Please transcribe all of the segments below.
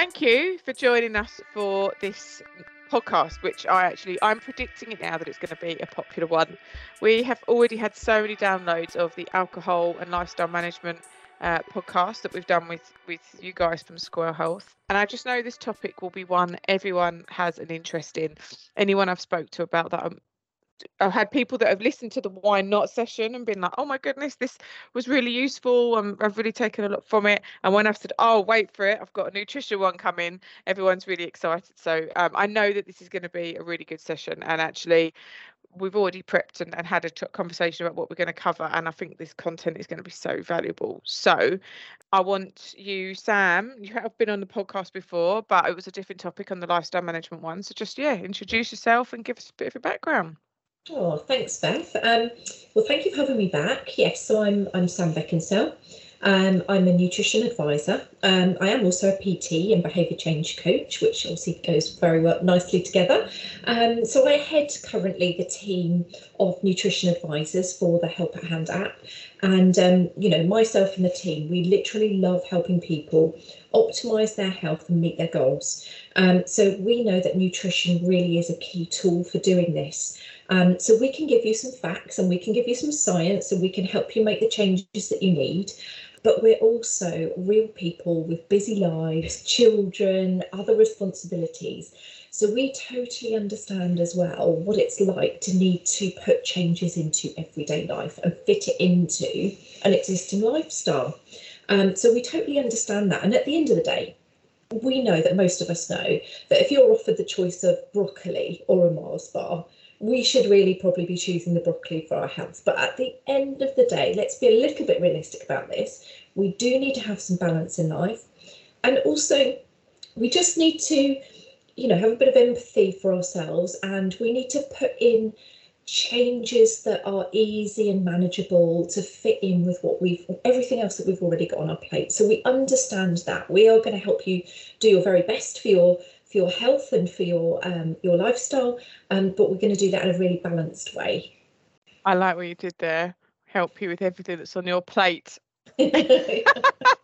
thank you for joining us for this podcast, which I actually I'm predicting it now that it's going to be a popular one. We have already had so many downloads of the alcohol and lifestyle management uh, podcast that we've done with with you guys from Square Health, and I just know this topic will be one everyone has an interest in. Anyone I've spoke to about that, I'm I've had people that have listened to the why not session and been like, oh my goodness, this was really useful. and I've really taken a lot from it. And when I've said, oh, wait for it, I've got a nutrition one coming, everyone's really excited. So um, I know that this is going to be a really good session. And actually, we've already prepped and, and had a t- conversation about what we're going to cover. And I think this content is going to be so valuable. So I want you, Sam, you have been on the podcast before, but it was a different topic on the lifestyle management one. So just, yeah, introduce yourself and give us a bit of your background. Oh, thanks, Beth. Um, well, thank you for having me back. Yes, so I'm I'm Sam Beckinsale. Um, I'm a nutrition advisor. Um, I am also a PT and behaviour change coach, which obviously goes very well nicely together. Um, so I head currently the team of nutrition advisors for the Help at Hand app, and um, you know myself and the team, we literally love helping people optimize their health and meet their goals. Um, so we know that nutrition really is a key tool for doing this. Um, so we can give you some facts and we can give you some science and we can help you make the changes that you need. But we're also real people with busy lives, children, other responsibilities. So we totally understand as well what it's like to need to put changes into everyday life and fit it into an existing lifestyle. Um, so we totally understand that. And at the end of the day, we know that most of us know that if you're offered the choice of broccoli or a Mars bar, we should really probably be choosing the broccoli for our health. But at the end of the day, let's be a little bit realistic about this. We do need to have some balance in life. And also, we just need to, you know, have a bit of empathy for ourselves and we need to put in changes that are easy and manageable to fit in with what we've everything else that we've already got on our plate so we understand that we are going to help you do your very best for your for your health and for your um, your lifestyle, um, but we're going to do that in a really balanced way. I like what you did there. Help you with everything that's on your plate.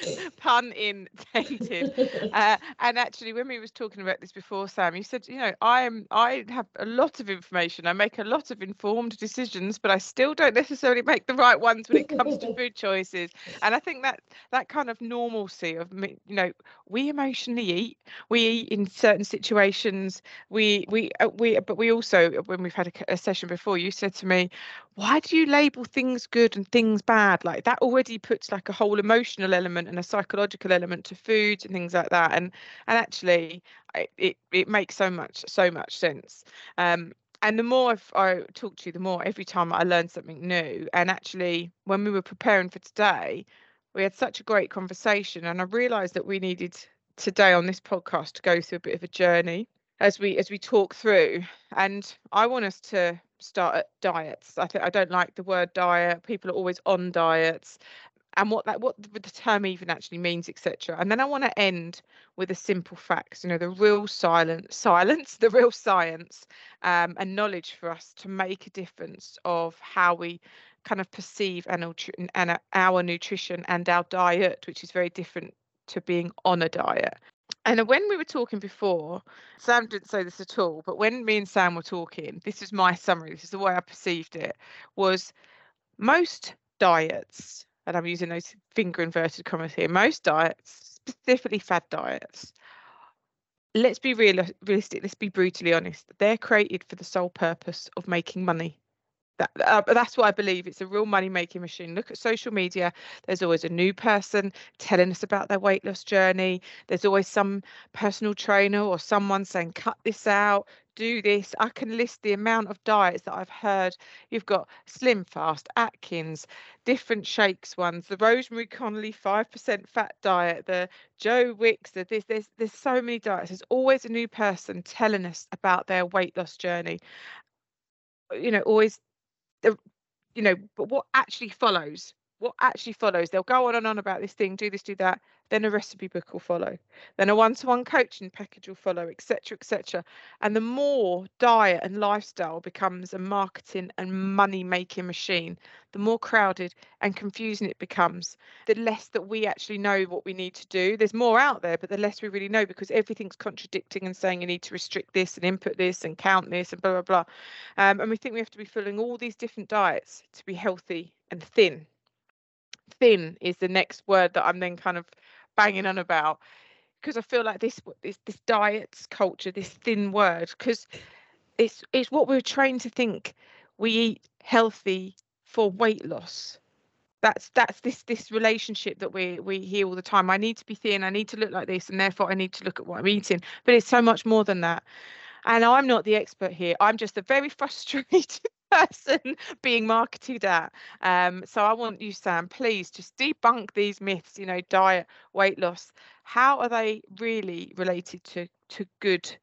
pun intended. Uh, and actually, when we was talking about this before, Sam, you said, you know, I am, I have a lot of information. I make a lot of informed decisions, but I still don't necessarily make the right ones when it comes to food choices. And I think that that kind of normalcy of, you know, we emotionally eat. We eat in certain situations. We we uh, we, but we also, when we've had a, a session before, you said to me, why do you label things good and things bad? Like that already puts like a whole emotional element and a psychological element to food and things like that. And and actually, it it makes so much so much sense. Um, and the more I've, I talk to you, the more every time I learn something new. And actually, when we were preparing for today, we had such a great conversation, and I realised that we needed today on this podcast to go through a bit of a journey as we as we talk through. And I want us to start at diets. I think I don't like the word diet. People are always on diets and what that what the term even actually means etc and then i want to end with a simple facts you know the real silent silence the real science um, and knowledge for us to make a difference of how we kind of perceive and, and our nutrition and our diet which is very different to being on a diet. And when we were talking before, Sam didn't say this at all, but when me and Sam were talking, this is my summary, this is the way I perceived it, was most diets, and I'm using those finger inverted commas here, most diets, specifically fad diets, let's be real, realistic, let's be brutally honest, they're created for the sole purpose of making money that, uh, that's what I believe. It's a real money making machine. Look at social media. There's always a new person telling us about their weight loss journey. There's always some personal trainer or someone saying, cut this out, do this. I can list the amount of diets that I've heard. You've got Slim Fast, Atkins, different shakes ones, the Rosemary Conley 5% fat diet, the Joe Wicks, the this, there's, there's so many diets. There's always a new person telling us about their weight loss journey you know always you know but what actually follows what actually follows. They'll go on and on about this thing, do this, do that. Then a recipe book will follow. Then a one-to-one coaching package will follow, etc., etc. And the more diet and lifestyle becomes a marketing and money-making machine, the more crowded and confusing it becomes. The less that we actually know what we need to do. There's more out there, but the less we really know because everything's contradicting and saying you need to restrict this and input this and count this and blah blah blah. Um, and we think we have to be following all these different diets to be healthy and thin thin is the next word that I'm then kind of banging on about because I feel like this this this diets culture, this thin word, because it's it's what we're trained to think we eat healthy for weight loss. That's that's this this relationship that we we hear all the time. I need to be thin, I need to look like this, and therefore I need to look at what I'm eating. But it's so much more than that. And I'm not the expert here. I'm just a very frustrated person being marketed at. Um, so I want you, Sam, please just debunk these myths. You know, diet, weight loss. How are they really related to to good,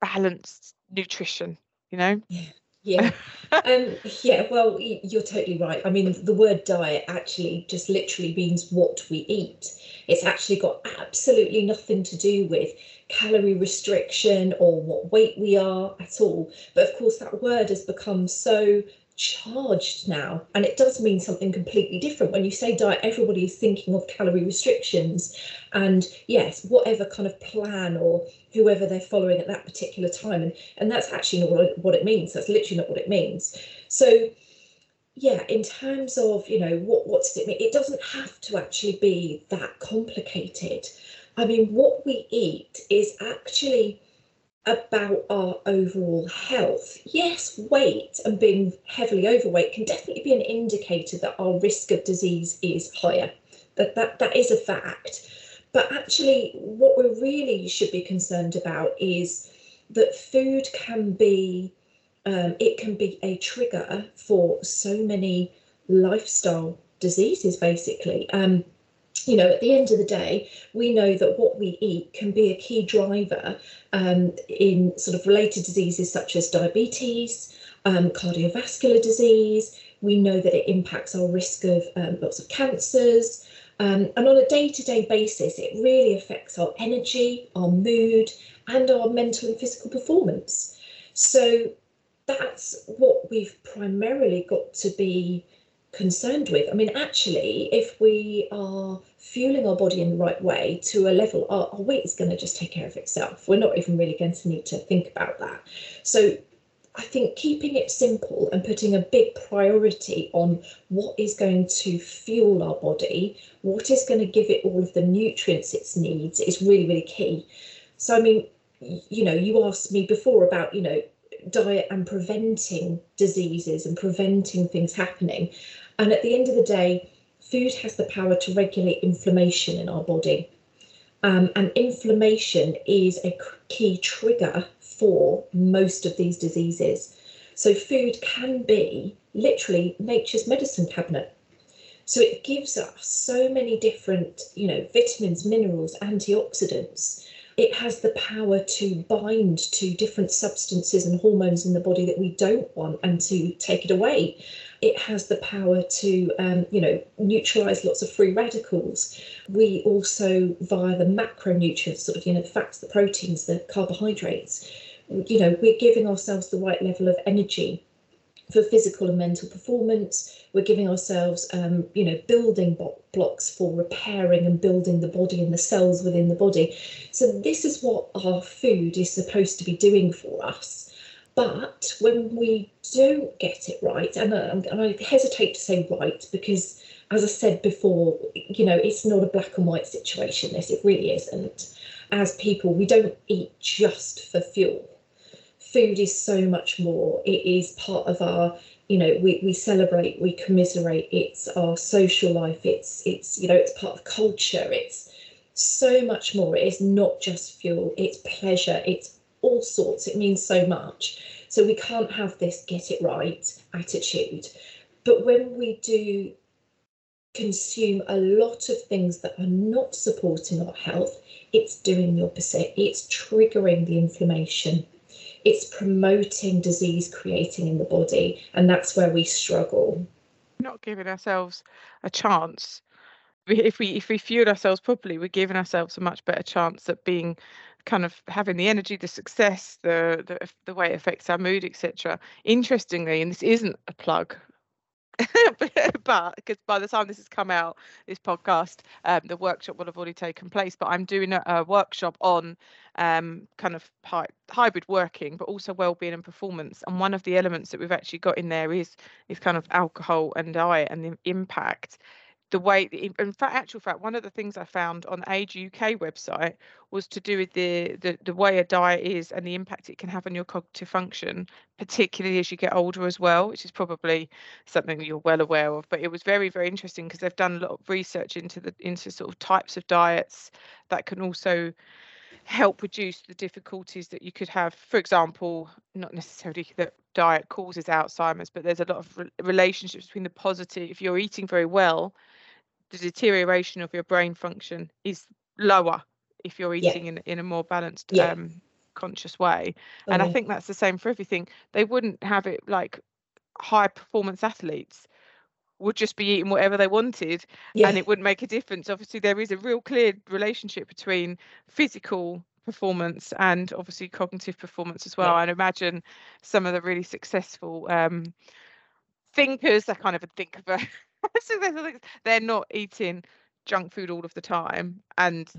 balanced nutrition? You know. Yeah. Yeah, um, yeah. Well, you're totally right. I mean, the word diet actually just literally means what we eat. It's actually got absolutely nothing to do with calorie restriction or what weight we are at all. But of course, that word has become so charged now and it does mean something completely different. When you say diet everybody is thinking of calorie restrictions and yes whatever kind of plan or whoever they're following at that particular time and and that's actually not what it, means. That's literally not what it means. So yeah in terms of you know what what does it mean it doesn't have to actually be that complicated. I mean, what we eat is actually about our overall health. Yes, weight and being heavily overweight can definitely be an indicator that our risk of disease is higher. That that, that is a fact. But actually, what we really should be concerned about is that food can be um, it can be a trigger for so many lifestyle diseases, basically. Um, you know, at the end of the day, we know that what we eat can be a key driver um, in sort of related diseases such as diabetes, um, cardiovascular disease. We know that it impacts our risk of um, lots of cancers. Um, and on a day to day basis, it really affects our energy, our mood, and our mental and physical performance. So that's what we've primarily got to be concerned with. I mean, actually, if we are fueling our body in the right way to a level, our, our weight is going to just take care of itself. We're not even really going to need to think about that. So I think keeping it simple and putting a big priority on what is going to fuel our body, what is going to give it all of the nutrients it needs is really, really key. So, I mean, you know, you asked me before about, you know, diet and preventing diseases and preventing things happening. And at the end of the day, food has the power to regulate inflammation in our body. Um, and inflammation is a key trigger for most of these diseases. So, food can be literally nature's medicine cabinet. So, it gives us so many different, you know, vitamins, minerals, antioxidants. It has the power to bind to different substances and hormones in the body that we don't want and to take it away it has the power to, um, you know, neutralize lots of free radicals. We also, via the macronutrients, sort of, you know, the fats, the proteins, the carbohydrates, you know, we're giving ourselves the right level of energy for physical and mental performance. We're giving ourselves, um, you know, building blocks for repairing and building the body and the cells within the body. So this is what our food is supposed to be doing for us. But when we don't get it right, and, uh, and I hesitate to say right because, as I said before, you know, it's not a black and white situation. This it really isn't. As people, we don't eat just for fuel. Food is so much more. It is part of our you know we, we celebrate we commiserate it's our social life it's it's you know it's part of culture it's so much more it is not just fuel it's pleasure it's all sorts. It means so much. So we can't have this get it right attitude. But when we do consume a lot of things that are not supporting our health, it's doing the opposite. It's triggering the inflammation. It's promoting disease creating in the body. And that's where we struggle. Not giving ourselves a chance if we if we fuel ourselves properly we're giving ourselves a much better chance at being kind of having the energy the success the the, the way it affects our mood etc interestingly and this isn't a plug but because by the time this has come out this podcast um, the workshop will have already taken place but i'm doing a, a workshop on um, kind of hy- hybrid working but also well-being and performance. And one of the elements that we've actually got in there is is kind of alcohol and diet and the impact the way in fact actual fact one of the things i found on age uk website was to do with the, the the way a diet is and the impact it can have on your cognitive function particularly as you get older as well which is probably something you're well aware of. But it was very very interesting because they've done a lot of research into the into sort of types of diets that can also help reduce the difficulties that you could have. For example not necessarily that diet causes alzheimer's but there's a lot of re- relationships between the positive if you're eating very well the deterioration of your brain function is lower if you're eating yeah. in, in a more balanced yeah. um, conscious way oh, and i think that's the same for everything they wouldn't have it like high performance athletes would just be eating whatever they wanted yeah. and it wouldn't make a difference obviously there is a real clear relationship between physical performance and obviously cognitive performance as well yeah. and imagine some of the really successful um, thinkers i can't even think of a they're not eating junk food all of the time and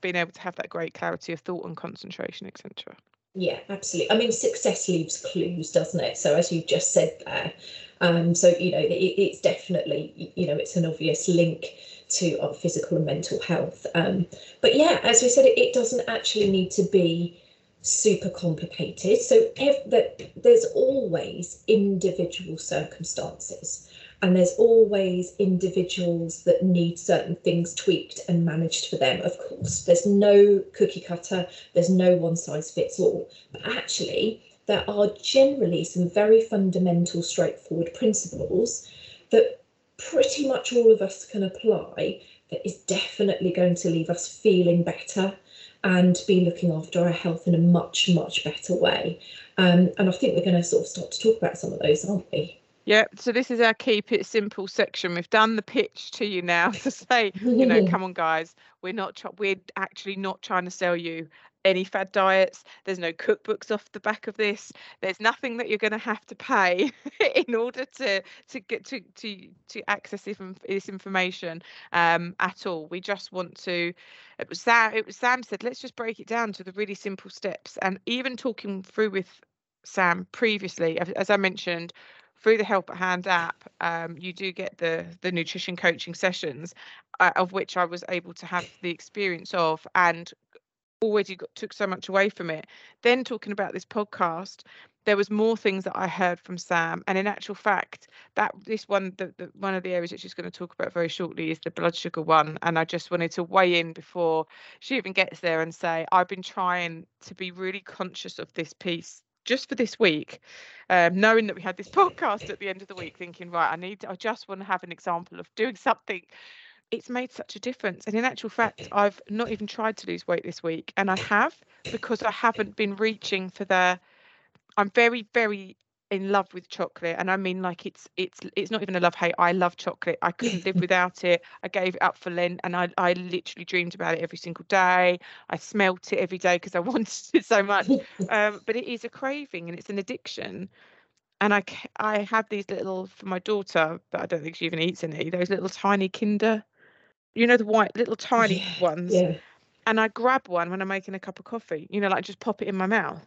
being able to have that great clarity of thought and concentration, etc. Yeah, absolutely. I mean, success leaves clues, doesn't it? So, as you've just said there, um, so you know, it, it's definitely you know, it's an obvious link to our physical and mental health. Um, but yeah, as we said, it, it doesn't actually need to be super complicated. So, if that there's always individual circumstances and there's always individuals that need certain things tweaked and managed for them of course. There's no cookie cutter there's no one size fits all. But actually there are generally some very fundamental straightforward principles that pretty much all of us can apply that is definitely going to leave us feeling better and be looking after our health in a much much better way. Um, and i think we're going to sort of start to talk about some of those aren't we yeah, so this is our keep it simple section. We've done the pitch to you now to say, you know, come on, guys, we're not we're actually not trying to sell you any fad diets. There's no cookbooks off the back of this. There's nothing that you're going to have to pay in order to to get to to to access this information um, at all. We just want to. It was Sam. It was Sam said, let's just break it down to the really simple steps. And even talking through with Sam previously, as I mentioned, through the Help at Hand app, um, you do get the the nutrition coaching sessions, uh, of which I was able to have the experience of, and already got, took so much away from it. Then talking about this podcast, there was more things that I heard from Sam, and in actual fact, that this one, the, the one of the areas that she's going to talk about very shortly is the blood sugar one, and I just wanted to weigh in before she even gets there and say I've been trying to be really conscious of this piece just for this week, um, knowing that we had this podcast at the end of the week, thinking, right, I need, I just want to have an example of doing something. It's made such a difference. And in actual fact, I've not even tried to lose weight this week. And I have because I haven't been reaching for the, I'm very, very in love with chocolate and i mean like it's it's it's not even a love hate i love chocolate i couldn't live without it i gave it up for lent and i i literally dreamed about it every single day i smelt it every day because i wanted it so much um, but it is a craving and it's an addiction and i i have these little for my daughter but i don't think she even eats any those little tiny kinder you know the white little tiny yeah, ones yeah. and i grab one when i'm making a cup of coffee you know like just pop it in my mouth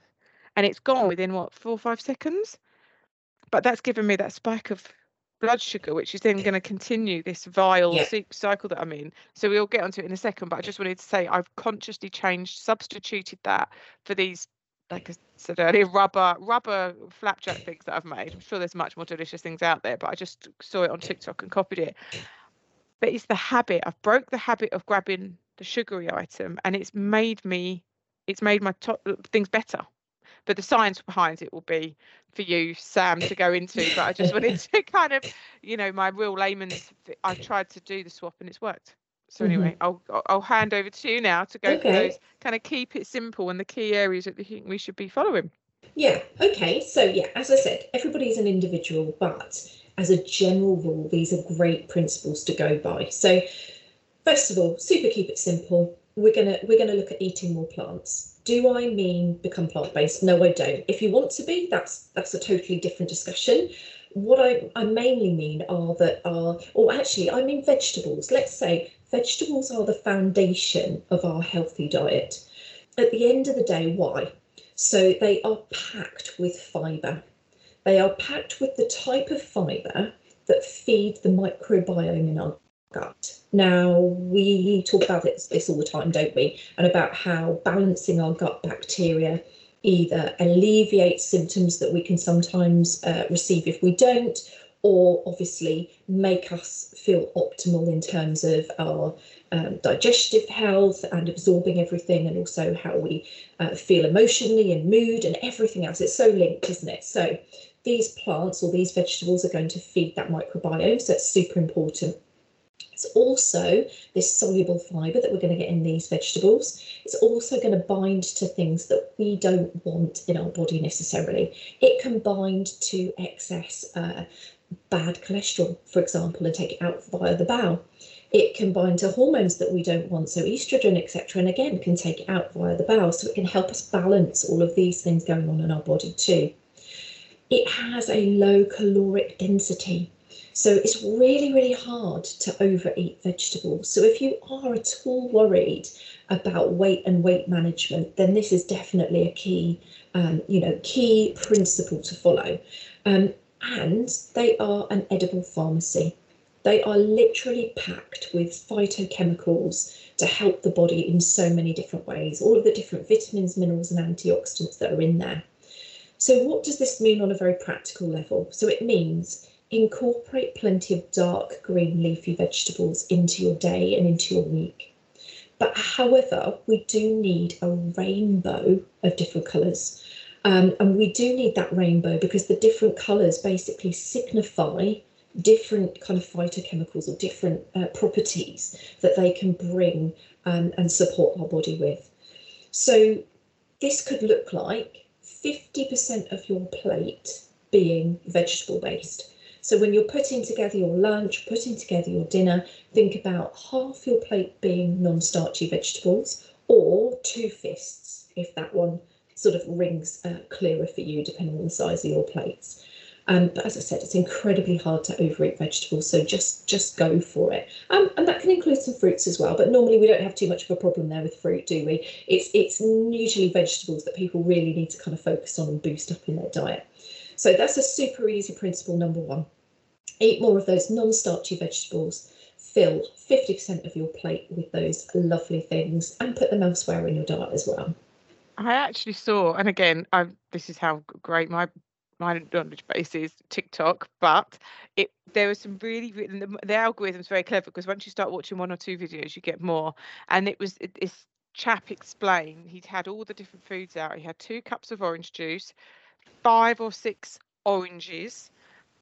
and it's gone within what four or five seconds but that's given me that spike of blood sugar, which is then going to continue this vile yeah. cycle that I'm in. So we'll get onto it in a second. But I just wanted to say I've consciously changed, substituted that for these, like I said earlier, rubber rubber flapjack things that I've made. I'm sure there's much more delicious things out there, but I just saw it on TikTok and copied it. But it's the habit. I've broke the habit of grabbing the sugary item, and it's made me, it's made my top things better but the science behind it will be for you, Sam, to go into. But I just wanted to kind of, you know, my real layman's. I've tried to do the swap and it's worked. So anyway, mm-hmm. I'll I'll hand over to you now to go okay. for those kind of keep it simple and the key areas that we should be following. Yeah. Okay. So yeah, as I said, everybody's an individual, but as a general rule, these are great principles to go by. So, first of all, super keep it simple. We're gonna we're gonna look at eating more plants. Do I mean become plant based? No, I don't. If you want to be, that's that's a totally different discussion. What I, I mainly mean are that are, or actually, I mean vegetables. Let's say vegetables are the foundation of our healthy diet. At the end of the day, why? So they are packed with fibre. They are packed with the type of fibre that feed the microbiome in our gut. Now, we talk about this, this all the time, don't we? And about how balancing our gut bacteria either alleviates symptoms that we can sometimes uh, receive if we don't, or obviously make us feel optimal in terms of our um, digestive health and absorbing everything, and also how we uh, feel emotionally and mood and everything else. It's so linked, isn't it? So, these plants or these vegetables are going to feed that microbiome, so it's super important. It's also this soluble fibre that we're going to get in these vegetables. It's also going to bind to things that we don't want in our body necessarily. It can bind to excess uh, bad cholesterol, for example, and take it out via the bowel. It can bind to hormones that we don't want, so estrogen, etc., and again can take it out via the bowel. So it can help us balance all of these things going on in our body too. It has a low caloric density. So it's really, really hard to overeat vegetables. So if you are at all worried about weight and weight management, then this is definitely a key, um, you know, key principle to follow. Um, and they are an edible pharmacy. They are literally packed with phytochemicals to help the body in so many different ways, all of the different vitamins, minerals, and antioxidants that are in there. So, what does this mean on a very practical level? So, it means incorporate plenty of dark green leafy vegetables into your day and into your week. But however, we do need a rainbow of different colours. Um, and we do need that rainbow because the different colours basically signify different kind of phytochemicals or different uh, properties that they can bring um, and support our body with. So this could look like 50% of your plate being vegetable based. So when you're putting together your lunch, putting together your dinner, think about half your plate being non-starchy vegetables or two fists, if that one sort of rings uh, clearer for you, depending on the size of your plates. Um, but as I said, it's incredibly hard to overeat vegetables, so just just go for it. Um, and that can include some fruits as well. But normally we don't have too much of a problem there with fruit, do we? It's it's usually vegetables that people really need to kind of focus on and boost up in their diet. So that's a super easy principle number one. Eat more of those non-starchy vegetables. Fill 50% of your plate with those lovely things and put them elsewhere in your diet as well. I actually saw, and again, I this is how great my my knowledge base is TikTok, but it there was some really, the, the algorithm's very clever because once you start watching one or two videos, you get more. And it was it, this chap explained he'd had all the different foods out. He had two cups of orange juice, five or six oranges.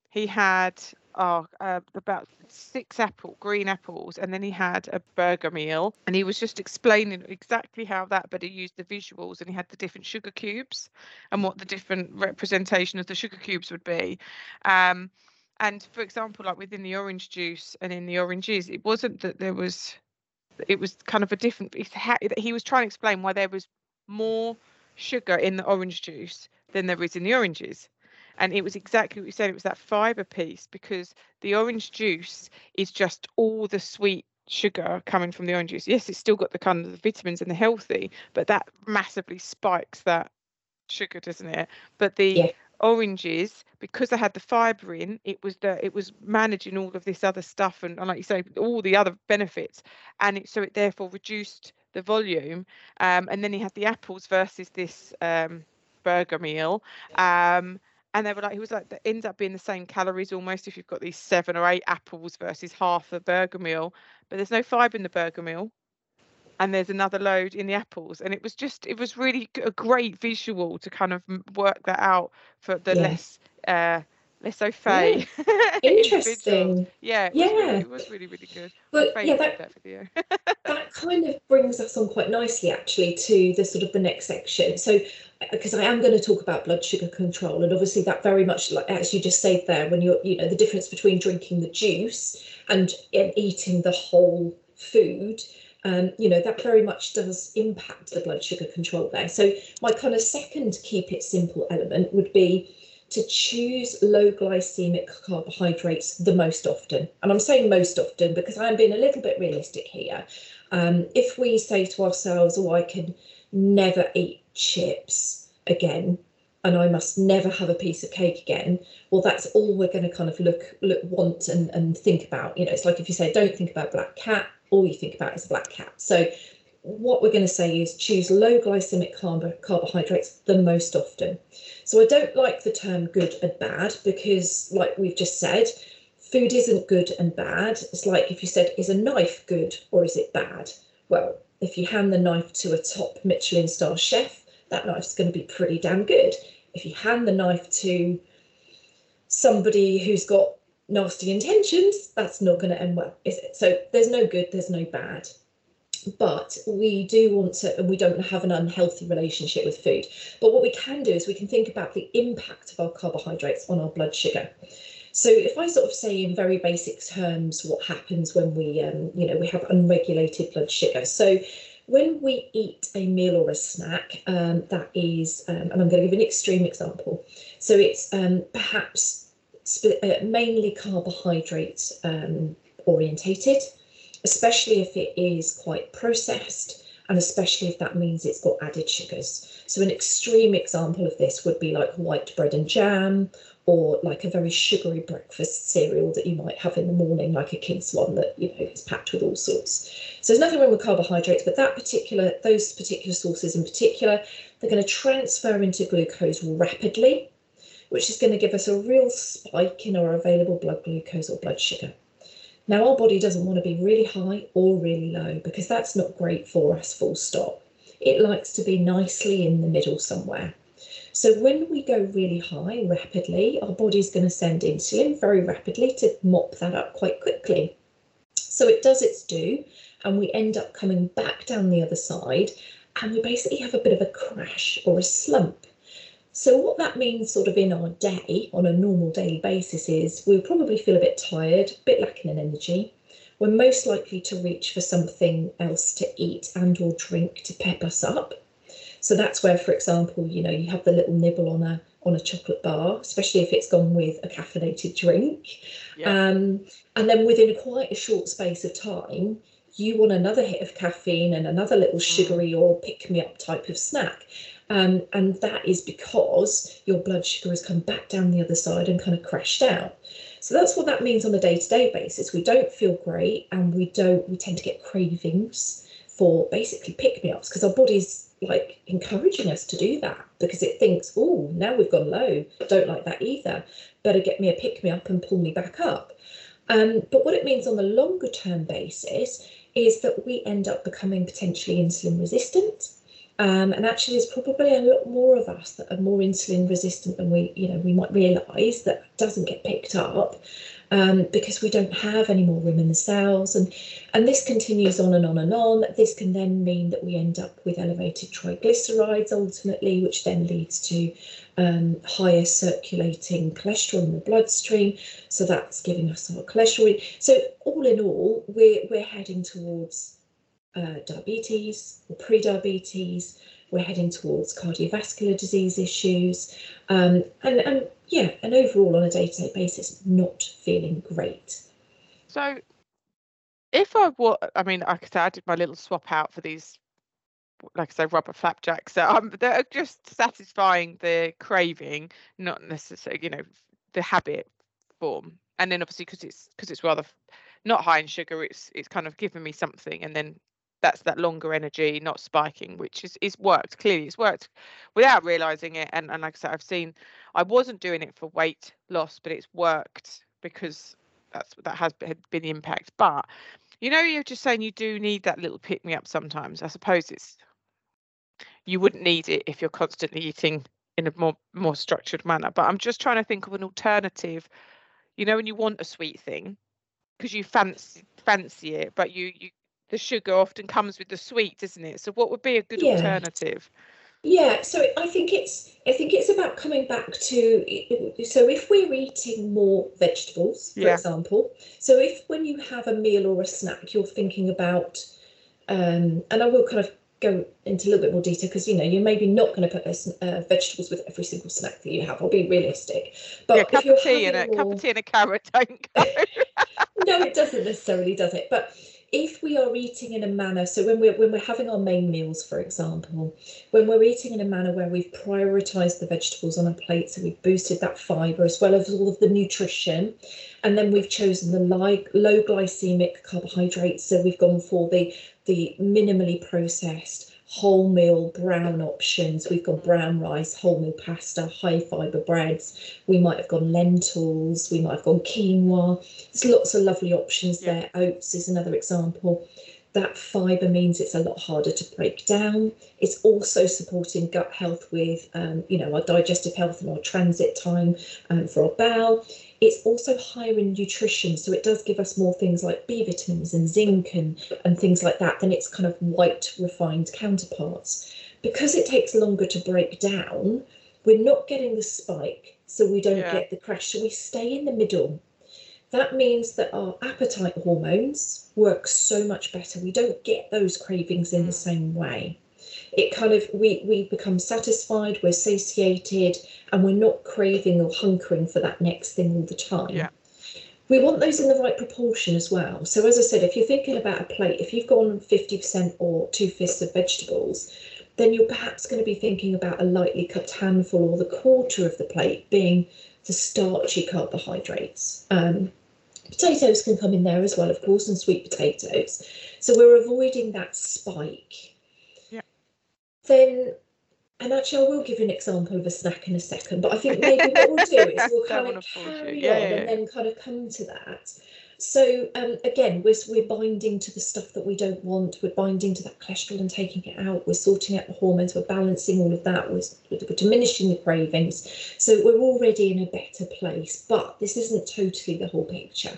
He had oh, uh, about six apple green apples and then he had a burger meal and he was just explaining exactly how that but he used the visuals and he had the different sugar cubes and what the different representation of the sugar cubes would be um, and for example like within the orange juice and in the oranges it wasn't that there was it was kind of a different he was trying to explain why there was more sugar in the orange juice than there is in the oranges. And it was exactly what you said it was that fiber piece because the orange juice is just all the sweet sugar coming from the orange juice. Yes it's still got the kind of the vitamins and the healthy but that massively spikes that sugar doesn't it? But the yeah. oranges because they had the fiber in it was the it was managing all of this other stuff and, and like you say all the other benefits. And it so it therefore reduced the volume. Um, and then he had the apples versus this um, burger meal um, and they were like, he was like, that ends up being the same calories almost if you've got these seven or eight apples versus half a burger meal, but there's no fiber in the burger meal, and there's another load in the apples, and it was just, it was really a great visual to kind of work that out for the yeah. less. Uh, less au fait. Yeah. Interesting. yeah, it yeah. Was really, it was really, really good. But yeah, that, that video. that kind of brings us on quite nicely, actually, to the sort of the next section. So because I am going to talk about blood sugar control, and obviously that very much, like as you just said there, when you're, you know, the difference between drinking the juice and, and eating the whole food, um, you know, that very much does impact the blood sugar control there. So my kind of second keep it simple element would be to choose low glycemic carbohydrates the most often. And I'm saying most often because I'm being a little bit realistic here. Um, if we say to ourselves, oh, I can never eat chips again, and I must never have a piece of cake again. Well, that's all we're going to kind of look, look, want, and, and think about. You know, it's like if you say, don't think about black cat, all you think about is black cat. So, what we're going to say is choose low glycemic carb- carbohydrates the most often. So, I don't like the term good and bad because, like we've just said, food isn't good and bad. It's like if you said, is a knife good or is it bad? Well, if you hand the knife to a top Michelin star chef, that knife's going to be pretty damn good. If you hand the knife to somebody who's got nasty intentions, that's not going to end well, is it? So there's no good, there's no bad. But we do want to, and we don't have an unhealthy relationship with food. But what we can do is we can think about the impact of our carbohydrates on our blood sugar. So if I sort of say in very basic terms what happens when we, um, you know, we have unregulated blood sugar. So when we eat a meal or a snack, um, that is, um, and I'm going to give an extreme example. So it's um, perhaps uh, mainly carbohydrate um, orientated, especially if it is quite processed and especially if that means it's got added sugars. So an extreme example of this would be like white bread and jam or like a very sugary breakfast cereal that you might have in the morning, like a kid's one that you know is packed with all sorts. So there's nothing wrong with carbohydrates, but that particular those particular sources in particular, they're going to transfer into glucose rapidly, which is going to give us a real spike in our available blood glucose or blood sugar. Now our body doesn't want to be really high or really low because that's not great for us, full stop. It likes to be nicely in the middle somewhere. So when we go really high rapidly, our body's going to send insulin very rapidly to mop that up quite quickly. So it does its due, and we end up coming back down the other side, and we basically have a bit of a crash or a slump. So what that means sort of in our day on a normal daily basis is we'll probably feel a bit tired, a bit lacking in energy. We're most likely to reach for something else to eat and or drink to pep us up. So that's where, for example, you know, you have the little nibble on a on a chocolate bar, especially if it's gone with a caffeinated drink. Yeah. Um, and then within quite a short space of time, you want another hit of caffeine and another little mm. sugary or pick me up type of snack. Um, and that is because your blood sugar has come back down the other side and kind of crashed out. So that's what that means on a day to day basis. We don't feel great and we don't, we tend to get cravings for basically pick me ups because our body's like encouraging us to do that because it thinks, oh, now we've gone low. Don't like that either. Better get me a pick me up and pull me back up. Um, but what it means on the longer term basis is that we end up becoming potentially insulin resistant. Um, and actually, there's probably a lot more of us that are more insulin resistant than we, you know, we might realise that doesn't get picked up um, because we don't have any more room in the cells. And, and this continues on and on and on. This can then mean that we end up with elevated triglycerides ultimately, which then leads to um, higher circulating cholesterol in the bloodstream. So that's giving us our cholesterol. So all in all, we're, we're heading towards uh, diabetes or pre-diabetes. We're heading towards cardiovascular disease issues, um, and and yeah, and overall on a day-to-day basis, not feeling great. So, if I were, I mean, like I said, I did my little swap out for these, like I said, rubber flapjacks. So um, they're just satisfying the craving, not necessarily, you know, the habit form. And then obviously because it's because it's rather not high in sugar, it's it's kind of giving me something, and then that's that longer energy not spiking which is is worked clearly it's worked without realizing it and, and like i said i've seen i wasn't doing it for weight loss but it's worked because that's that has been the impact but you know you're just saying you do need that little pick me up sometimes i suppose it's you wouldn't need it if you're constantly eating in a more more structured manner but i'm just trying to think of an alternative you know when you want a sweet thing because you fancy fancy it but you you the sugar often comes with the sweet, doesn't it? So what would be a good yeah. alternative? Yeah, so I think it's I think it's about coming back to so if we're eating more vegetables, for yeah. example, so if when you have a meal or a snack, you're thinking about, um, and I will kind of go into a little bit more detail because you know you're maybe not going to put those uh, vegetables with every single snack that you have. I'll be realistic. But yeah, cup of tea and a more... cup of tea and a carrot don't go. no, it doesn't necessarily, does it? But if we are eating in a manner, so when we're when we're having our main meals, for example, when we're eating in a manner where we've prioritized the vegetables on a plate, so we've boosted that fiber as well as all of the nutrition, and then we've chosen the low, low glycemic carbohydrates, so we've gone for the the minimally processed wholemeal brown options. We've got brown rice, wholemeal pasta, high fibre breads. We might have gone lentils. We might have gone quinoa. There's lots of lovely options yeah. there. Oats is another example. That fibre means it's a lot harder to break down. It's also supporting gut health with, um, you know, our digestive health and our transit time um, for our bowel. It's also higher in nutrition, so it does give us more things like B vitamins and zinc and, and things like that than its kind of white refined counterparts. Because it takes longer to break down, we're not getting the spike, so we don't yeah. get the crash. So we stay in the middle. That means that our appetite hormones work so much better. We don't get those cravings in the mm. same way it kind of we we become satisfied we're satiated and we're not craving or hunkering for that next thing all the time. Yeah. We want those in the right proportion as well. So as i said if you're thinking about a plate if you've gone 50% or two fifths of vegetables then you're perhaps going to be thinking about a lightly cut handful or the quarter of the plate being the starchy carbohydrates. Um, potatoes can come in there as well of course and sweet potatoes. So we're avoiding that spike then and actually, I will give you an example of a snack in a second, but I think maybe what we'll do is we'll kind of carry yeah, on yeah, and then kind of come to that. So um, again, we're, we're binding to the stuff that we don't want. We're binding to that cholesterol and taking it out. We're sorting out the hormones. We're balancing all of that. We're, we're diminishing the cravings. So we're already in a better place. But this isn't totally the whole picture.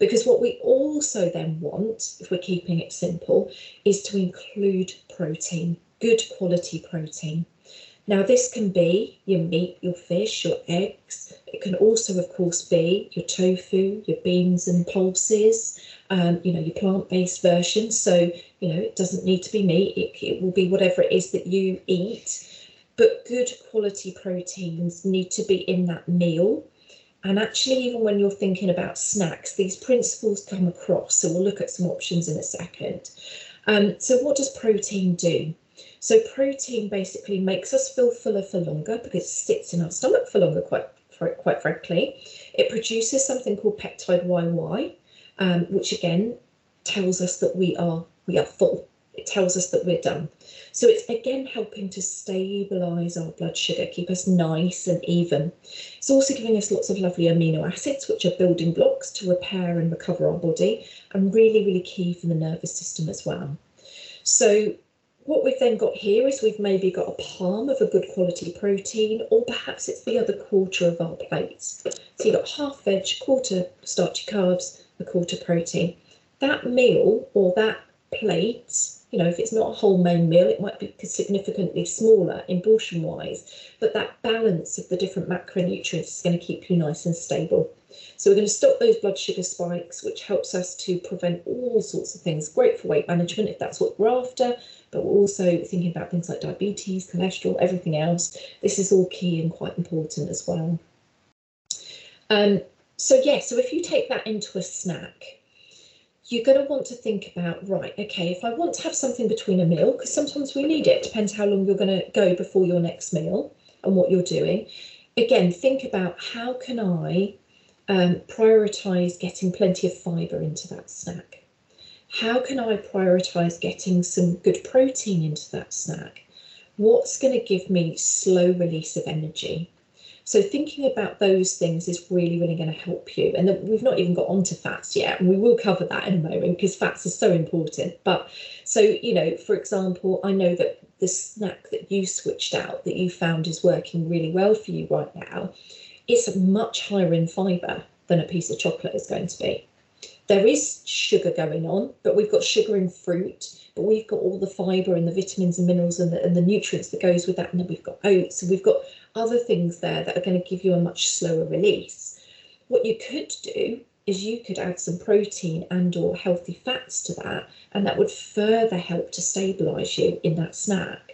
Because what we also then want, if we're keeping it simple, is to include protein good quality protein. Now, this can be your meat, your fish, your eggs. It can also, of course, be your tofu, your beans and pulses, um, you know, your plant based version. So, you know, it doesn't need to be meat, it, it will be whatever it is that you eat. But good quality proteins need to be in that meal. And actually, even when you're thinking about snacks, these principles come across. So, we'll look at some options in a second. Um, so, what does protein do? So protein basically makes us feel fuller for longer because it sits in our stomach for longer, quite quite frankly. It produces something called peptide YY, um, which again tells us that we are we are full. It tells us that we're done. So it's again helping to stabilize our blood sugar, keep us nice and even. It's also giving us lots of lovely amino acids, which are building blocks to repair and recover our body, and really, really key for the nervous system as well. So what we've then got here is we've maybe got a palm of a good quality protein, or perhaps it's the other quarter of our plates. So you've got half veg, quarter starchy carbs, a quarter protein. That meal or that plate, you know, if it's not a whole main meal, it might be significantly smaller in portion wise, but that balance of the different macronutrients is going to keep you nice and stable. So we're going to stop those blood sugar spikes, which helps us to prevent all sorts of things. Great for weight management if that's what we're after, but we're also thinking about things like diabetes, cholesterol, everything else. This is all key and quite important as well. Um, so yeah, so if you take that into a snack, you're going to want to think about, right, okay, if I want to have something between a meal, because sometimes we need it, depends how long you're going to go before your next meal and what you're doing. Again, think about how can I um, prioritize getting plenty of fiber into that snack? How can I prioritize getting some good protein into that snack? What's going to give me slow release of energy? So thinking about those things is really, really going to help you. And we've not even got onto fats yet, and we will cover that in a moment because fats are so important. But so, you know, for example, I know that the snack that you switched out that you found is working really well for you right now, it's much higher in fiber than a piece of chocolate is going to be. There is sugar going on, but we've got sugar in fruit, but we've got all the fibre and the vitamins and minerals and the, and the nutrients that goes with that. And then we've got oats and we've got other things there that are going to give you a much slower release. What you could do is you could add some protein and or healthy fats to that, and that would further help to stabilise you in that snack.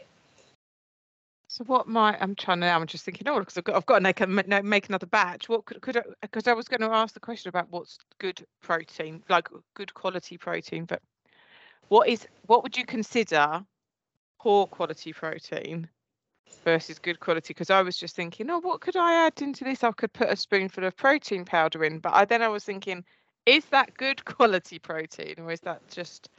So what might I'm trying to now? I'm just thinking, oh, because I've got I've got to make a, make another batch. What could could because I, I was going to ask the question about what's good protein, like good quality protein, but what is what would you consider poor quality protein versus good quality? Because I was just thinking, oh, what could I add into this? I could put a spoonful of protein powder in, but I then I was thinking, is that good quality protein or is that just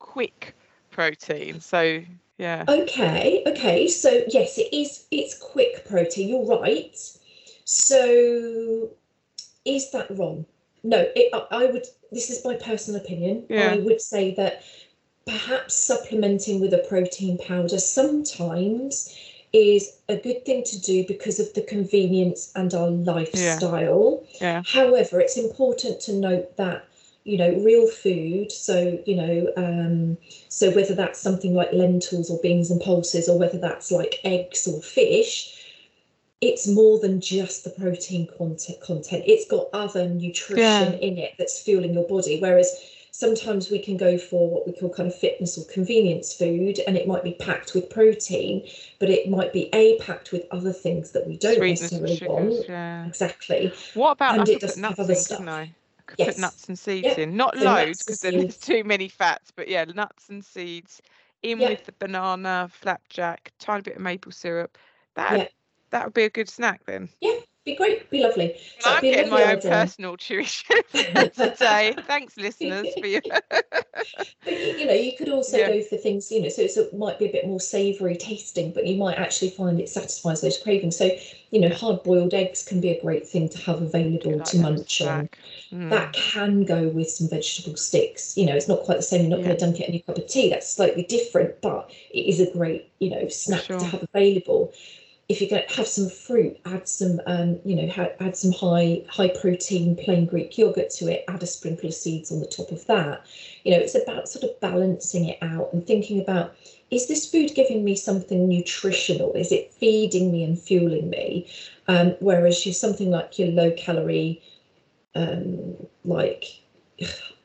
quick protein? So yeah. Okay, okay. So yes, it is it's quick protein. You're right. So is that wrong? No, it, I, I would this is my personal opinion. Yeah. I would say that perhaps supplementing with a protein powder sometimes is a good thing to do because of the convenience and our lifestyle. Yeah. However, it's important to note that you know real food. So you know um, so whether that's something like lentils or beans and pulses or whether that's like eggs or fish it's more than just the protein content content. It's got other nutrition yeah. in it that's fueling your body. Whereas sometimes we can go for what we call kind of fitness or convenience food and it might be packed with protein but it might be a packed with other things that we don't Sweetness necessarily sugars, want. yeah. exactly. What about and it does have other stuff could yes. put nuts and seeds yep. in. Not so loads because then there's too many fats, but yeah, nuts and seeds in yep. with the banana, flapjack, tiny bit of maple syrup. That yep. that would be a good snack then. Yeah, be great, be lovely. So I'm getting my own personal tuition today. Thanks, listeners, for you. you know, you could also yeah. go for things, you know, so, so it might be a bit more savoury tasting, but you might actually find it satisfies those cravings. So, you know, hard boiled eggs can be a great thing to have available like to munch on. Mm. That can go with some vegetable sticks. You know, it's not quite the same. You're not yeah. going to dunk it in your cup of tea. That's slightly different, but it is a great, you know, snack sure. to have available if you're going to have some fruit, add some, um, you know, ha- add some high high protein plain Greek yogurt to it. Add a sprinkle of seeds on the top of that. You know, it's about sort of balancing it out and thinking about is this food giving me something nutritional? Is it feeding me and fueling me? Um, whereas you something like your low calorie, um, like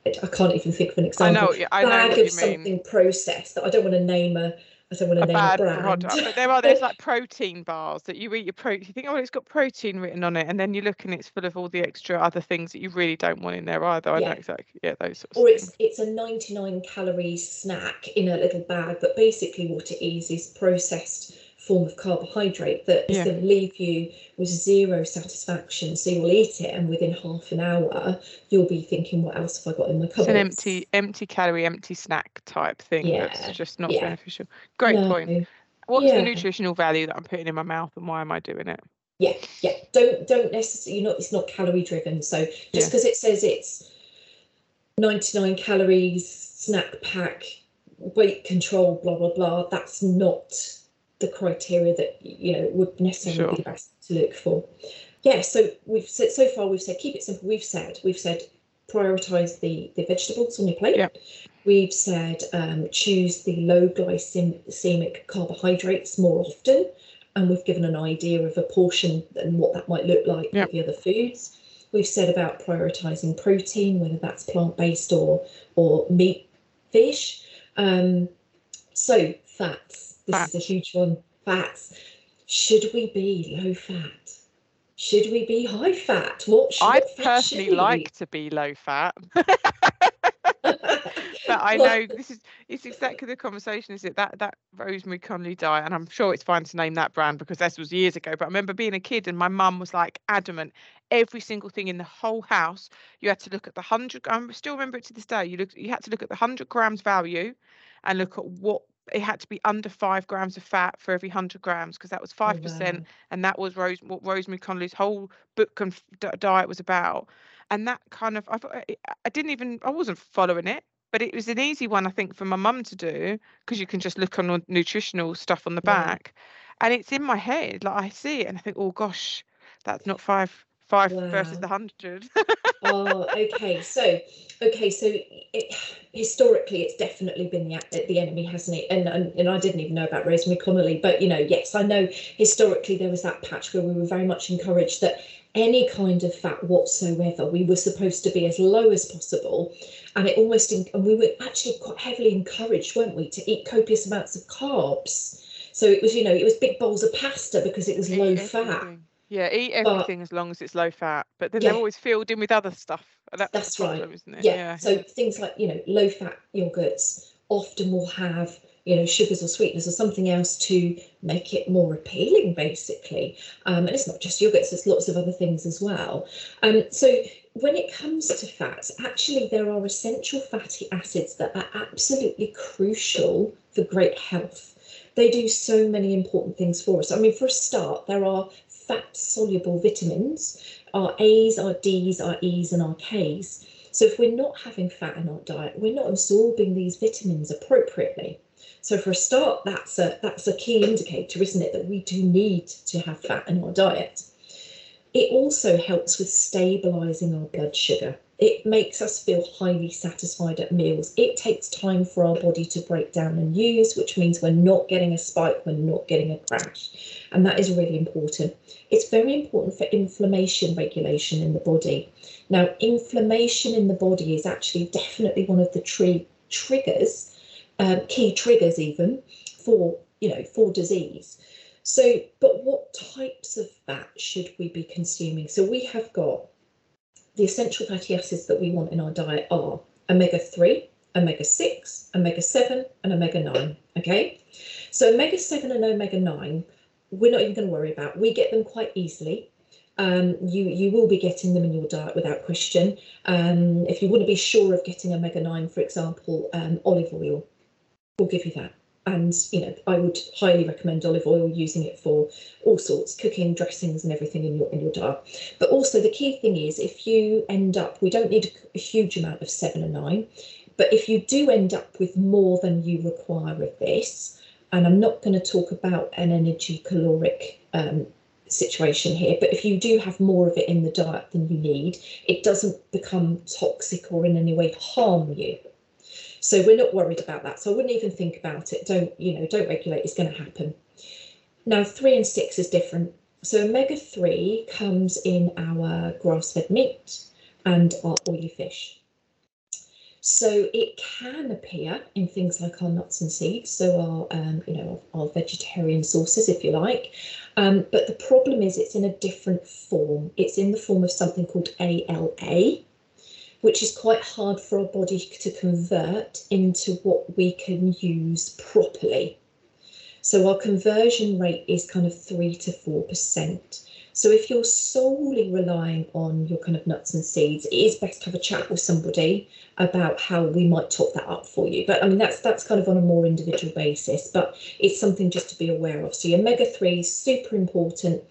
I can't even think of an example. I know, I know bag of something processed that I don't want to name a I don't want to a name bad a. Product, but there are there's like protein bars that you eat your protein. You think, oh, it's got protein written on it, and then you look and it's full of all the extra other things that you really don't want in there either. I yeah. know exactly. Yeah, those sorts. Or of it's things. it's a 99 calorie snack in a little bag, but basically what it is is processed form of carbohydrate that is yeah. going to leave you with zero satisfaction. So you'll eat it, and within half an hour, you'll be thinking, "What else have I got in my cupboard?" It's an empty, empty calorie, empty snack type thing. Yeah. That's just not yeah. beneficial. Great no. point. What's yeah. the nutritional value that I'm putting in my mouth, and why am I doing it? Yeah, yeah. Don't don't necessarily. Not it's not calorie driven. So just because it says it's 99 calories, snack pack, weight control, blah blah blah. That's not the criteria that you know would necessarily sure. be best to look for. Yeah, so we've said so far we've said keep it simple. We've said we've said prioritize the the vegetables on your plate. We've said um, choose the low glycemic carbohydrates more often, and we've given an idea of a portion and what that might look like with the other foods. We've said about prioritizing protein, whether that's plant based or or meat, fish. Um, so fats this fats. is a huge one. Fats. Should we be low fat? Should we be high fat? What should I personally like to be low fat. but I know this is it's exactly the conversation, is it? That that Rosemary Conley diet, and I'm sure it's fine to name that brand because this was years ago. But I remember being a kid and my mum was like adamant, every single thing in the whole house, you had to look at the hundred I still remember it to this day. You look you had to look at the hundred grams value and look at what it had to be under five grams of fat for every 100 grams because that was 5% oh, wow. and that was Rose, what Rosemary Conley's whole book and diet was about and that kind of I, I didn't even i wasn't following it but it was an easy one i think for my mum to do because you can just look on nutritional stuff on the yeah. back and it's in my head like i see it and i think oh gosh that's not five five wow. versus the hundred oh, okay. So, okay. So, it, historically, it's definitely been the the enemy, hasn't it? And, and and I didn't even know about Rosemary Conley, but you know, yes, I know historically there was that patch where we were very much encouraged that any kind of fat whatsoever, we were supposed to be as low as possible. And it almost, and we were actually quite heavily encouraged, weren't we, to eat copious amounts of carbs. So it was, you know, it was big bowls of pasta because it was low fat. Yeah, eat everything but, as long as it's low fat, but then yeah. they're always filled in with other stuff. That's, that's problem, right, isn't it? Yeah. yeah. So things like you know low fat yogurts often will have you know sugars or sweeteners or something else to make it more appealing, basically. Um, and it's not just yogurts; there's lots of other things as well. Um, so when it comes to fats, actually there are essential fatty acids that are absolutely crucial for great health. They do so many important things for us. I mean, for a start, there are fat soluble vitamins, our A's, our D's, our E's, and our K's. So if we're not having fat in our diet, we're not absorbing these vitamins appropriately. So for a start, that's a that's a key indicator, isn't it, that we do need to have fat in our diet. It also helps with stabilizing our blood sugar. It makes us feel highly satisfied at meals. It takes time for our body to break down and use, which means we're not getting a spike, we're not getting a crash. And that is really important. It's very important for inflammation regulation in the body. Now, inflammation in the body is actually definitely one of the tree triggers, um, key triggers even for you know for disease. So, but what types of fat should we be consuming? So we have got the essential fatty acids that we want in our diet are omega 3, omega 6, omega 7, and omega 9. Okay, so omega 7 and omega 9, we're not even going to worry about. We get them quite easily. Um, you you will be getting them in your diet without question. Um, if you want to be sure of getting omega 9, for example, um, olive oil will give you that and you know I would highly recommend olive oil using it for all sorts cooking dressings and everything in your in your diet. But also the key thing is if you end up we don't need a huge amount of seven and nine but if you do end up with more than you require of this and I'm not going to talk about an energy caloric um, situation here but if you do have more of it in the diet than you need it doesn't become toxic or in any way harm you so we're not worried about that. So I wouldn't even think about it. Don't, you know, don't regulate, it's going to happen. Now, three and six is different. So omega 3 comes in our grass fed meat and our oily fish. So it can appear in things like our nuts and seeds, so our um, you know our vegetarian sources, if you like. Um, but the problem is it's in a different form. It's in the form of something called ALA, which is quite hard for our body to convert into what we can use properly. So our conversion rate is kind of three to four percent. So if you're solely relying on your kind of nuts and seeds, it is best to have a chat with somebody about how we might top that up for you. But I mean that's that's kind of on a more individual basis, but it's something just to be aware of. So your omega 3 is super important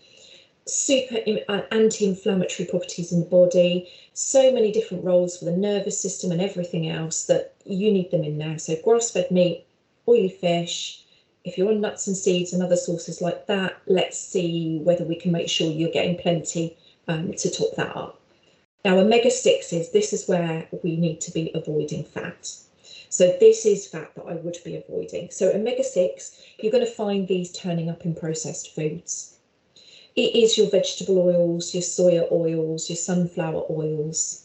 super uh, anti-inflammatory properties in the body so many different roles for the nervous system and everything else that you need them in now. So grass-fed meat oily fish if you're on nuts and seeds and other sources like that let's see whether we can make sure you're getting plenty um, to top that up. Now omega 6s this is where we need to be avoiding fat. So this is fat that I would be avoiding. So omega 6, you're going to find these turning up in processed foods it is your vegetable oils, your soya oils, your sunflower oils.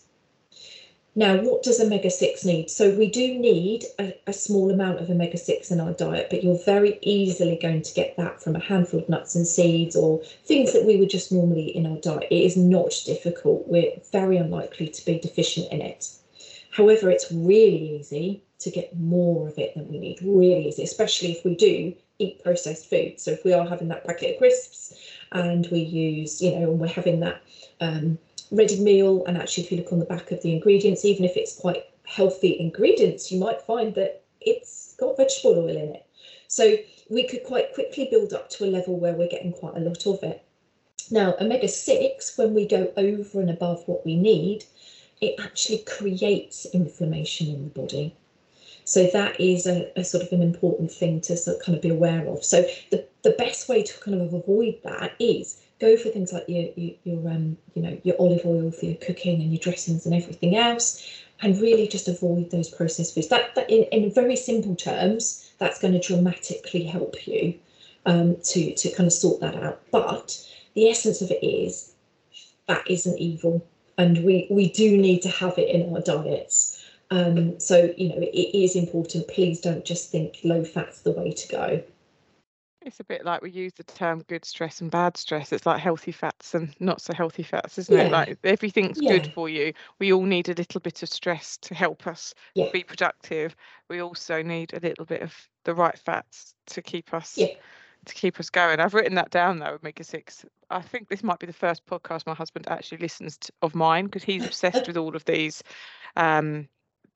Now, what does omega 6 need? So, we do need a, a, small amount of omega 6 in our diet, but you're very easily going to get that from a handful of nuts and seeds or things that we would just normally eat in our diet. It is not difficult. We're very unlikely to be deficient in it. However, it's really easy to get more of it than we need, really easy, especially if we do eat processed food. So, if we are having that packet of crisps, and we use, you know, and we're having that um, ready meal. And actually, if you look on the back of the ingredients, even if it's quite healthy ingredients, you might find that it's got vegetable oil in it. So we could quite quickly build up to a level where we're getting quite a lot of it. Now, omega 6, when we go over and above what we need, it actually creates inflammation in the body. So that is a, a, sort of an important thing to sort of kind of be aware of. So the, the best way to kind of avoid that is go for things like your your, your um you know your olive oil for your cooking and your dressings and everything else and really just avoid those processed foods that, that in, in very simple terms that's going to dramatically help you um, to to kind of sort that out. But the essence of it is that isn't evil and we we do need to have it in our diets. Um, so you know it is important. Please don't just think low fat's the way to go it's a bit like we use the term good stress and bad stress. It's like healthy fats and not so healthy fats, isn't Yeah. it? Like everything's Yeah. good for you. We all need a little bit of stress to help us Yeah. be productive. We also need a little bit of the right fats to keep us to keep us going. I've written that down though, Omega Six. I think this might be the first podcast my husband actually listens to, of mine because he's obsessed with all of these, um,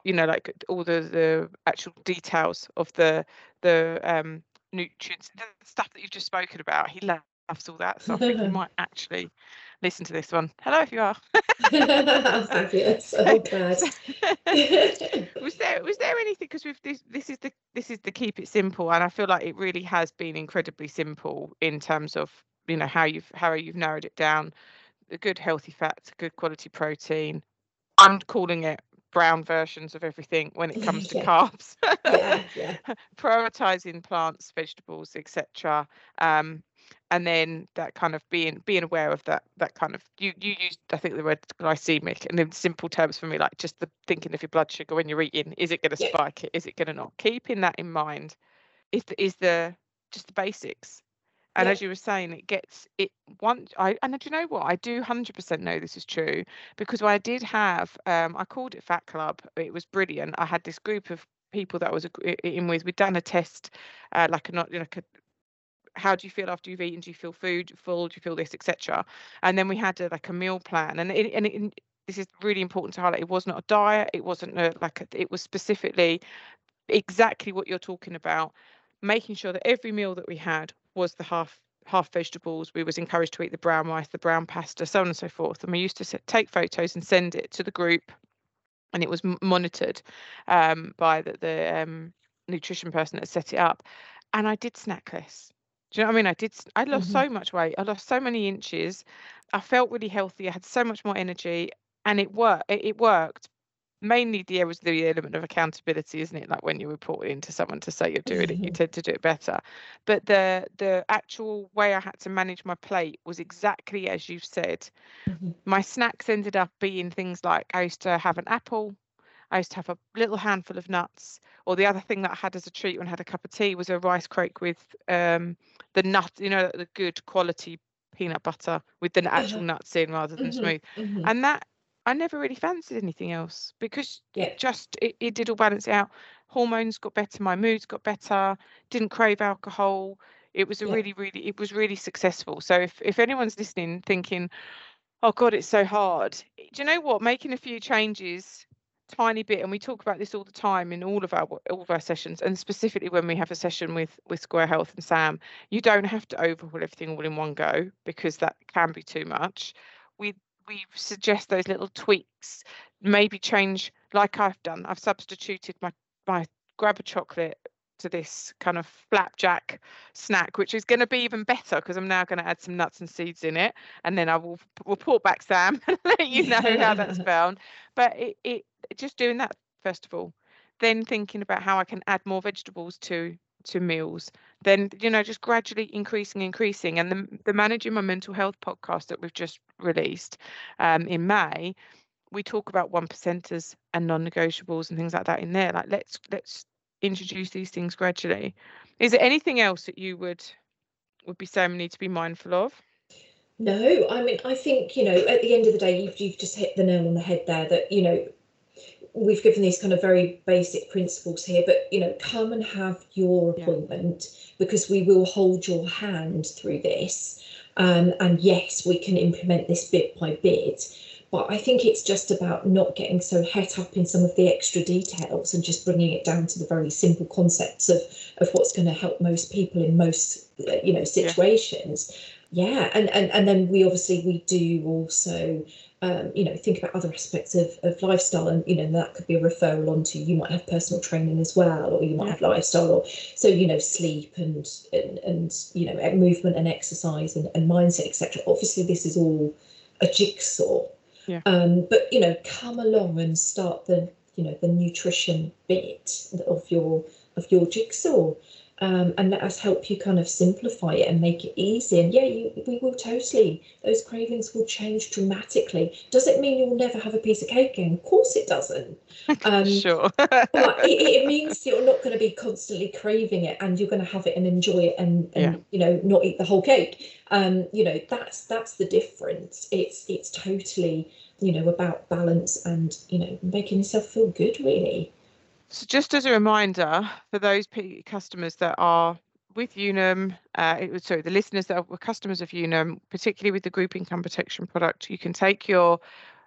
you know, like all the the actual details of the the um, nutrients, the stuff that you've just spoken about. He loves all that, so I think he might actually listen to this one. Hello, if you are. Fabulous. Oh, glad. was there was there anything because we've this this is the this is the keep it simple and I feel like it really has been incredibly simple in terms of you know how you've how you've narrowed it down the good healthy fats good quality protein I'm calling it brown versions of everything when it comes to Yeah. carbs. Yeah, yeah. prioritizing plants vegetables etc um and then that kind of being being aware of that that kind of you you used i think the word glycemic and in simple terms for me like just the thinking of your blood sugar when you're eating is it going to spike it? Is it going to not? Keeping that in mind is the, is the just the basics and Yeah. as you were saying it gets it once i and do you know what? I do 100% know this is true because i did have um i called it fat club. It was brilliant. I had this group of people that I was in with. We'd done a test uh, like a not like a how do you feel after you've eaten? Do you feel food full? Do you feel this etc and then we had a, like a meal plan. And it, and it, this is really important to highlight. It was not a diet. It wasn't a, like a, it was specifically exactly what you're talking about making sure that every meal that we had was the half half vegetables. We was encouraged to eat the brown rice the brown pasta so on and so forth. And we used to take photos and send it to the group and it was m- monitored um, by the, the um, nutrition person that set it up. And i did snack less. Do you know what i mean? I did I lost Mhm. so much weight. I lost so many inches. I felt really healthy. I had so much more energy and it worked it, it worked mainly there was the element of accountability isn't it like when you report it into someone to say you're doing it you tend to do it better but the the actual way i had to manage my plate was exactly as you've said Mhm. my snacks ended up being things like i used to have an apple i used to have a little handful of nuts or the other thing that i had as a treat when i had a cup of tea was a rice cake with um the nut you know the good quality peanut butter with the actual Uh-huh. nuts in rather than Mhm. smooth Mhm. and that I never really fancied anything else because Yeah. it just it, it did all balance out. Hormones got better, my moods got better, didn't crave alcohol. It was a Yeah. really, really it was really successful. So if if anyone's listening thinking, oh God, it's so hard, do you know what? Making a few changes, tiny bit, and we talk about this all the time in all of our all of our sessions, and specifically when we have a session with with Square Health and Sam, you don't have to overhaul everything all in one go because that can be too much. We we suggest those little tweaks, maybe change like I've done. I've substituted my my grab a chocolate to this kind of flapjack snack, which is going to be even better because I'm now going to add some nuts and seeds in it, and then I will report back Sam and let you know how that's found. But it, it just doing that first of all, then thinking about how I can add more vegetables to to meals then you know just gradually increasing increasing. And the, the managing my mental health podcast that we've just released um, in may we talk about one percenters and non-negotiables and things like that in there. Like let's let's introduce these things gradually. Is there anything else that you would would be saying we need to be mindful of? No, I mean, I think, you know, at the end of the day, you've, you've just hit the nail on the head there that, you know, we've given these kind of very basic principles here, but, you know, come and have your Yeah. appointment because we will hold your hand through this. Um, and yes, we can implement this bit by bit. But I think it's just about not getting so het up in some of the extra details and just bringing it down to the very simple concepts of, of what's going to help most people in most, you know, situations. yeah and, and and then we obviously we do also um, you know think about other aspects of, of lifestyle and you know that could be a referral onto you might have personal training as well or you might have lifestyle or so you know sleep and and, and you know movement and exercise and, and mindset etc obviously this is all a jigsaw. Yeah. um, but you know come along and start the you know the nutrition bit of your of your jigsaw um, and let us help you kind of simplify it and make it easy. And yeah, you, we will totally, those cravings will change dramatically. Does it mean you'll never have a piece of cake again? Of course it doesn't. Um, sure. but it, it means you're not going to be constantly craving it and you're going to have it and enjoy it and, and Yeah. you know, not eat the whole cake. Um, you know, that's that's the difference. It's it's totally, you know, about balance and, you know, making yourself feel good really. So just as a reminder for those customers that are with Unum, uh, sorry, the listeners that were customers of Unum, particularly with the group income protection product, you can take your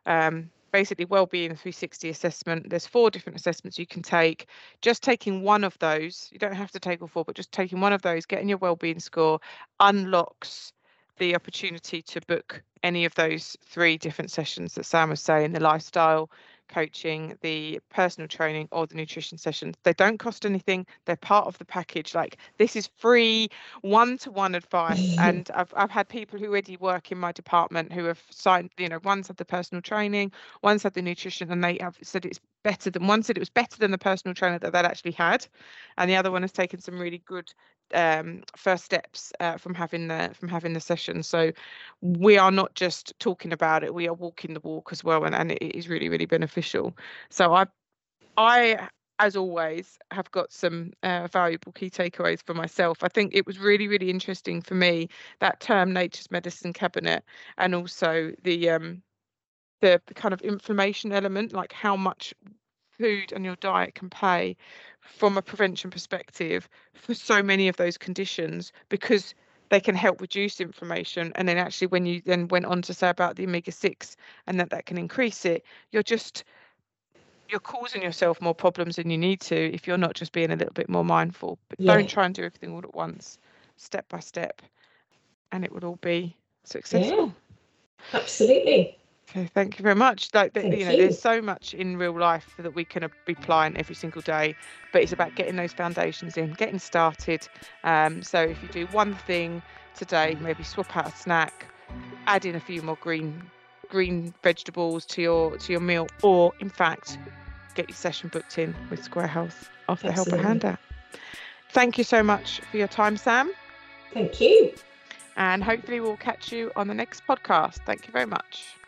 um, basically well-being 360 assessment. There's four different assessments you can take. Just taking one of those, you don't have to take all four, but just taking one of those, getting your well-being score, unlocks the opportunity to book any of those three different sessions that Sam was saying, the lifestyle coaching, the personal training, or the nutrition sessions. They don't cost anything. They're part of the package. Like this is free one-to-one advice. and I've I've had people who already work in my department who have signed, you know, one's had the personal training, one's had the nutrition, and they have said it's better than one said it was better than the personal trainer that they'd actually had. And the other one has taken some really good um, first steps uh, from having the from having the session. So we are not just talking about it; we are walking the walk as well, and, and it is really really beneficial. So I, I as always have got some uh, valuable key takeaways for myself. I think it was really really interesting for me that term nature's medicine cabinet, and also the um, the, kind of inflammation element, like how much food and your diet can pay from a prevention perspective for so many of those conditions because they can help reduce inflammation and then actually when you then went on to say about the omega-6 and that that can increase it you're just you're causing yourself more problems than you need to if you're not just being a little bit more mindful but Yeah. don't try and do everything all at once step by step and it will all be successful Absolutely. Okay, thank you very much. Like Thank you know, you. there's so much in real life that we can uh, be applying every single day, but it's about getting those foundations in, getting started. Um, so if you do one thing today, maybe swap out a snack, add in a few more green green vegetables to your to your meal, or in fact, get your session booked in with Square Health off the Helper. Handout. Thank you so much for your time, Sam, Thank you. and hopefully we'll catch you on the next podcast. Thank you very much.